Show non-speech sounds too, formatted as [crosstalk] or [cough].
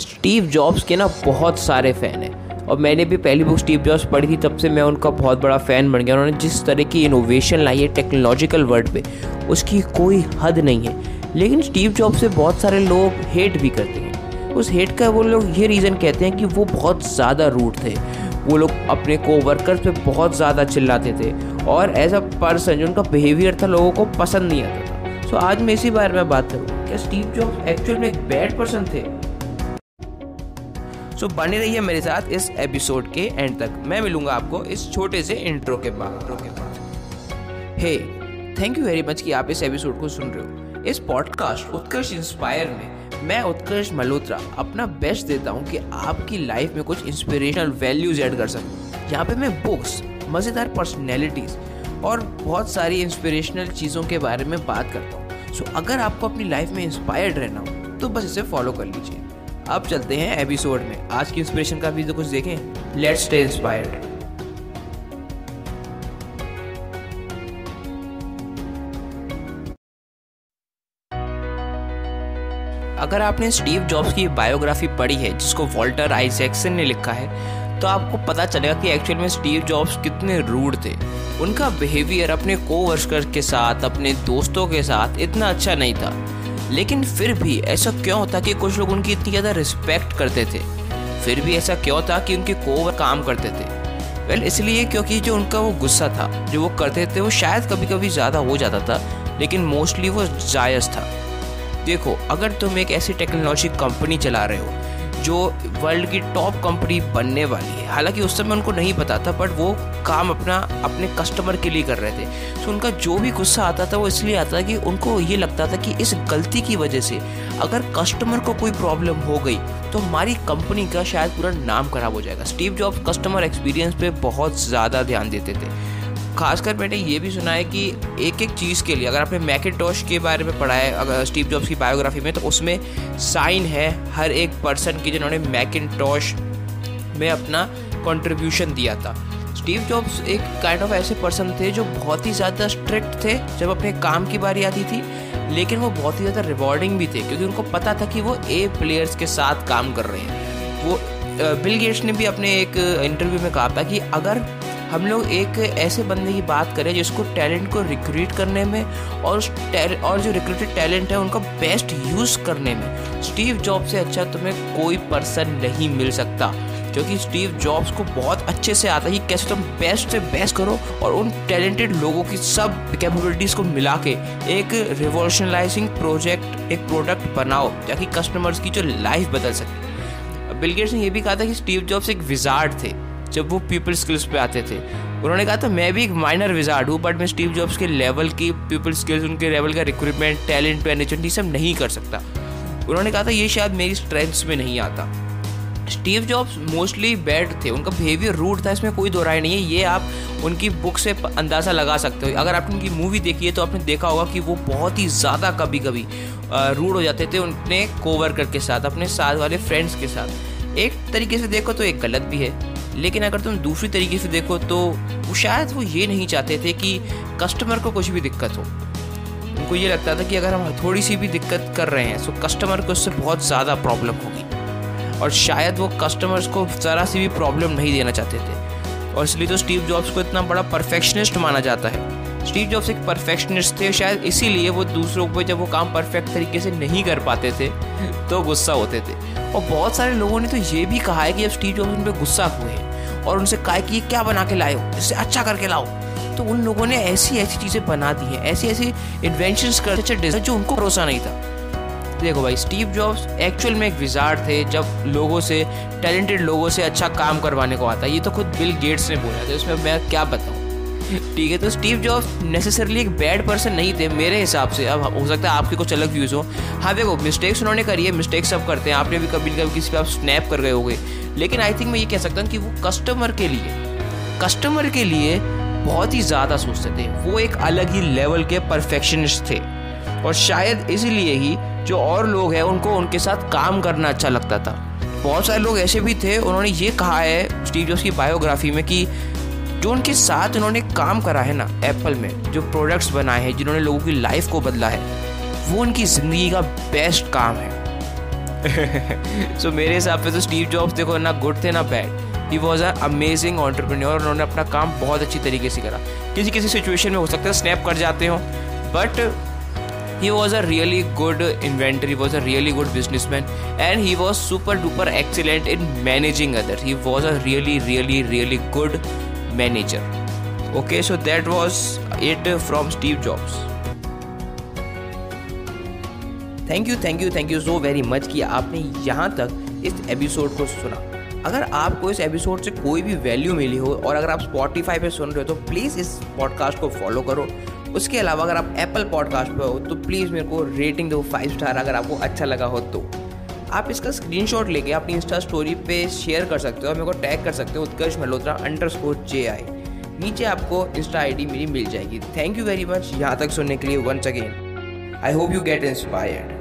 Steve Jobs के ना बहुत सारे फ़ैन हैं। और मैंने भी पहली बुक स्टीव जॉब्स पढ़ी थी, तब से मैं उनका बहुत बड़ा फ़ैन बन गया उन्होंने जिस तरह की इनोवेशन लाई है टेक्नोलॉजिकल वर्ल्ड पे, उसकी कोई हद नहीं है। लेकिन स्टीव जॉब्स से बहुत सारे लोग हेट भी करते हैं। उस हेट का वो लोग ये रीज़न कहते हैं कि वो बहुत ज़्यादा रूट थे। वो लोग अपने को वर्कर्स पे बहुत ज़्यादा चिल्लाते थे। और एज अ पर्सन जो उनका बिहेवियर था, लोगों को पसंद नहीं आता था। सो आज मैं इसी बारे में बात करूँ। क्या स्टीव जॉब्स एक्चुअल में एक बैड पर्सन थे? सो बने रहिए मेरे साथ इस एपिसोड के एंड तक। मैं मिलूँगा आपको इस छोटे से इंट्रो के बाद। Hey thank you very much कि आप इस एपिसोड को सुन रहे हो। इस पॉडकास्ट उत्कर्ष इंस्पायर में मैं उत्कर्ष मल्होत्रा अपना बेस्ट देता हूँ कि आपकी लाइफ में कुछ इंस्पिरेशनल वैल्यूज़ ऐड कर सकूँ। यहाँ पे मैं बुक्स मज़ेदार पर्सनैलिटीज़ और बहुत सारी इंस्पिरेशनल चीज़ों के बारे में बात करता हूँ। सो so, अगर आपको अपनी लाइफ में इंस्पायर्ड रहना हो तो बस इसे फॉलो कर लीजिए। अब चलते हैं एपिसोड में। आज की इंस्पिरेशन का भी तो कुछ देखें? लेट्स स्टे इंस्पायर्ड अगर आपने स्टीव जॉब्स की बायोग्राफी पढ़ी है, जिसको वॉल्टर आइजैक्सन ने लिखा है तो आपको पता चलेगा कि एक्चुअल में स्टीव जॉब्स कितने रूड थे। उनका बिहेवियर अपने को वर्कर के साथ, अपने दोस्तों के साथ इतना अच्छा नहीं था। लेकिन फिर भी ऐसा क्यों होता कि कुछ लोग उनकी इतनी ज़्यादा रिस्पेक्ट करते थे? फिर भी ऐसा क्यों था कि उनके को काम करते थे? वेल well, इसलिए क्योंकि जो उनका वो गुस्सा था जो वो करते थे वो शायद कभी कभी ज़्यादा हो जाता था लेकिन मोस्टली वो जायज़ था। देखो अगर तुम एक ऐसी टेक्नोलॉजी कंपनी चला रहे हो जो वर्ल्ड की टॉप कंपनी बनने वाली है। हालाँकि उस समय उनको नहीं पता था बट वो काम अपना, अपने कस्टमर के लिए कर रहे थे। तो उनका जो भी गुस्सा आता था, वो इसलिए आता था कि उनको ये लगता था कि इस गलती की वजह से अगर कस्टमर को कोई प्रॉब्लम हो गई तो हमारी कंपनी का शायद पूरा नाम खराब हो जाएगा। स्टीव जॉब्स कस्टमर एक्सपीरियंस पे बहुत ज़्यादा ध्यान देते थे। खासकर मैंने ये भी सुना है कि एक एक चीज़ के लिए, अगर आपने मैकेटॉश के बारे में पढ़ा है, अगर स्टीव जॉब्स की बायोग्राफी में तो उसमें साइन है हर एक पर्सन की जिन्होंने मैकेटॉश में अपना कंट्रीब्यूशन दिया था। स्टीव जॉब्स एक काइंड ऑफ़ ऐसे पर्सन थे जो बहुत ही ज़्यादा स्ट्रिक्ट थे जब अपने काम की बारी आती थी, लेकिन वो बहुत ही ज़्यादा रिवॉर्डिंग भी थे, क्योंकि उनको पता था कि वो ए प्लेयर्स के साथ काम कर रहे हैं। वो बिल गेट्स ने भी अपने एक इंटरव्यू में कहा था कि अगर हम लोग एक ऐसे बंदे की बात करें जिसको टैलेंट को रिक्रूट करने में और उस और जो रिक्रूटेड टैलेंट है उनका बेस्ट यूज़ करने में। स्टीव जॉब से अच्छा तुम्हें कोई पर्सन नहीं मिल सकता, क्योंकि स्टीव जॉब्स को बहुत अच्छे से आता है कि कैसे तुम बेस्ट से बेस्ट करो और उन टैलेंटेड लोगों की सब कैपेबिलिटीज़ को मिला के एक रिवोल्यूशनलाइजिंग प्रोजेक्ट एक प्रोडक्ट बनाओ, ताकि कस्टमर्स की जो लाइफ बदल सके। बिल गेट्स ने यह भी कहा था कि स्टीव जॉब्स एक विजार्ड थे। जब वो पीपल स्किल्स पे आते थे। उन्होंने कहा था मैं भी एक माइनर विजार्ड हूँ बट मैं स्टीव जॉब्स के लेवल की पीपल स्किल्स उनके लेवल का रिक्रूटमेंट टैलेंट मैनेजमेंट ये सब नहीं कर सकता। उन्होंने कहा था, ये शायद मेरी स्ट्रेंथ्स में नहीं आता। स्टीव जॉब्स मोस्टली बैड थे, उनका बिहेवियर रूड था, इसमें कोई दो राय नहीं है। ये आप उनकी बुक से अंदाज़ा लगा सकते हो। अगर आपने उनकी मूवी देखी है तो आपने देखा होगा कि वो बहुत ही ज़्यादा कभी कभी रूड हो जाते थे उनके कोवर्कर के साथ, अपने साथ वाले फ्रेंड्स के साथ। एक तरीके से देखो तो एक गलत भी है। लेकिन अगर तुम दूसरी तरीके से देखो तो वो शायद वो ये नहीं चाहते थे कि कस्टमर को कुछ भी दिक्कत हो। उनको ये लगता था कि अगर हम थोड़ी सी भी दिक्कत कर रहे हैं तो कस्टमर को उससे बहुत ज़्यादा प्रॉब्लम होगी। और शायद वो कस्टमर्स को ज़रा सी भी प्रॉब्लम नहीं देना चाहते थे। और इसलिए तो स्टीव जॉब्स को इतना बड़ा परफेक्शनिस्ट माना जाता है। स्टीव जॉब्स एक परफेक्शनिस्ट थे, शायद इसीलिए वो दूसरों पर जब वो काम परफेक्ट तरीके से नहीं कर पाते थे तो गुस्सा होते थे। और बहुत सारे लोगों ने तो ये भी कहा है कि जब स्टीव जॉब्स उन पर गुस्सा हुए हैं और उनसे कहा कि ये क्या बना के लाए हो? इससे अच्छा करके लाओ। तो उन लोगों ने ऐसी ऐसी चीज़ें बना दी हैं, ऐसी ऐसी इन्वेंशन कर जो उनको भरोसा नहीं था। देखो भाई स्टीव जॉब्स एक्चुअल में एक विजार्ड थे, जब लोगों से टैलेंटेड लोगों से अच्छा काम करवाने को आता ये तो खुद बिल गेट्स ने बोला था, उसमें मैं क्या बताऊँ? ठीक है तो स्टीव जॉब्स नेसेसरली एक बैड पर्सन नहीं थे मेरे हिसाब से। अब हो सकता है आपके कुछ अलग व्यूज़ हो। हाँ देखो मिस्टेक्स उन्होंने करी है मिस्टेक्स सब करते हैं। आपने भी कभी कभी किसी पे आप स्नैप कर गए होंगे। लेकिन आई थिंक मैं ये कह सकता हूँ कि वो कस्टमर के लिए कस्टमर के लिए बहुत ही ज़्यादा सोचते थे। वो एक अलग ही लेवल के परफेक्शनिस्ट थे। और शायद इसीलिए ही जो और लोग हैं, उनको उनके साथ काम करना अच्छा लगता था। बहुत सारे लोग ऐसे भी थे, उन्होंने ये कहा है स्टीव जॉब्स की बायोग्राफी में कि जो उनके साथ उन्होंने काम करा है ना एप्पल में जो प्रोडक्ट्स बनाए हैं जिन्होंने लोगों की लाइफ को बदला है वो उनकी ज़िंदगी का बेस्ट काम है। सो [laughs] so, मेरे हिसाब से तो स्टीव जॉब्स देखो ना गुड थे ना बैड ही वॉज़ अ अमेजिंग ऑन्टरप्रेन्योर उन्होंने अपना काम बहुत अच्छी तरीके से करा। किसी किसी सिचुएशन में हो सकता है स्नैप कर जाते हो but he was a really good inventor he was a really good businessman and he was super duper excellent in managing others. He was a really really really good manager. Okay, so that was it from steve jobs. Thank you thank you thank you so very much कि आपने यहाँ तक इस episode को सुना। अगर आपको इस एपिसोड से कोई भी वैल्यू मिली हो और अगर आप स्पॉटिफाई पे सुन रहे हो तो प्लीज़ इस पॉडकास्ट को फॉलो करो। उसके अलावा अगर आप एप्पल पॉडकास्ट पर हो तो प्लीज़ मेरे को रेटिंग दो फाइव स्टार अगर आपको अच्छा लगा हो तो। आप इसका स्क्रीन शॉट लेके अपनी इंस्टा स्टोरी पे शेयर कर सकते हो और मेरे को टैग कर सकते हो Utkarsh Malhotra underscore J I नीचे आपको इंस्टा आईडी मेरी मिल जाएगी। थैंक यू वेरी मच यहाँ तक सुनने के लिए once again I hope you get inspired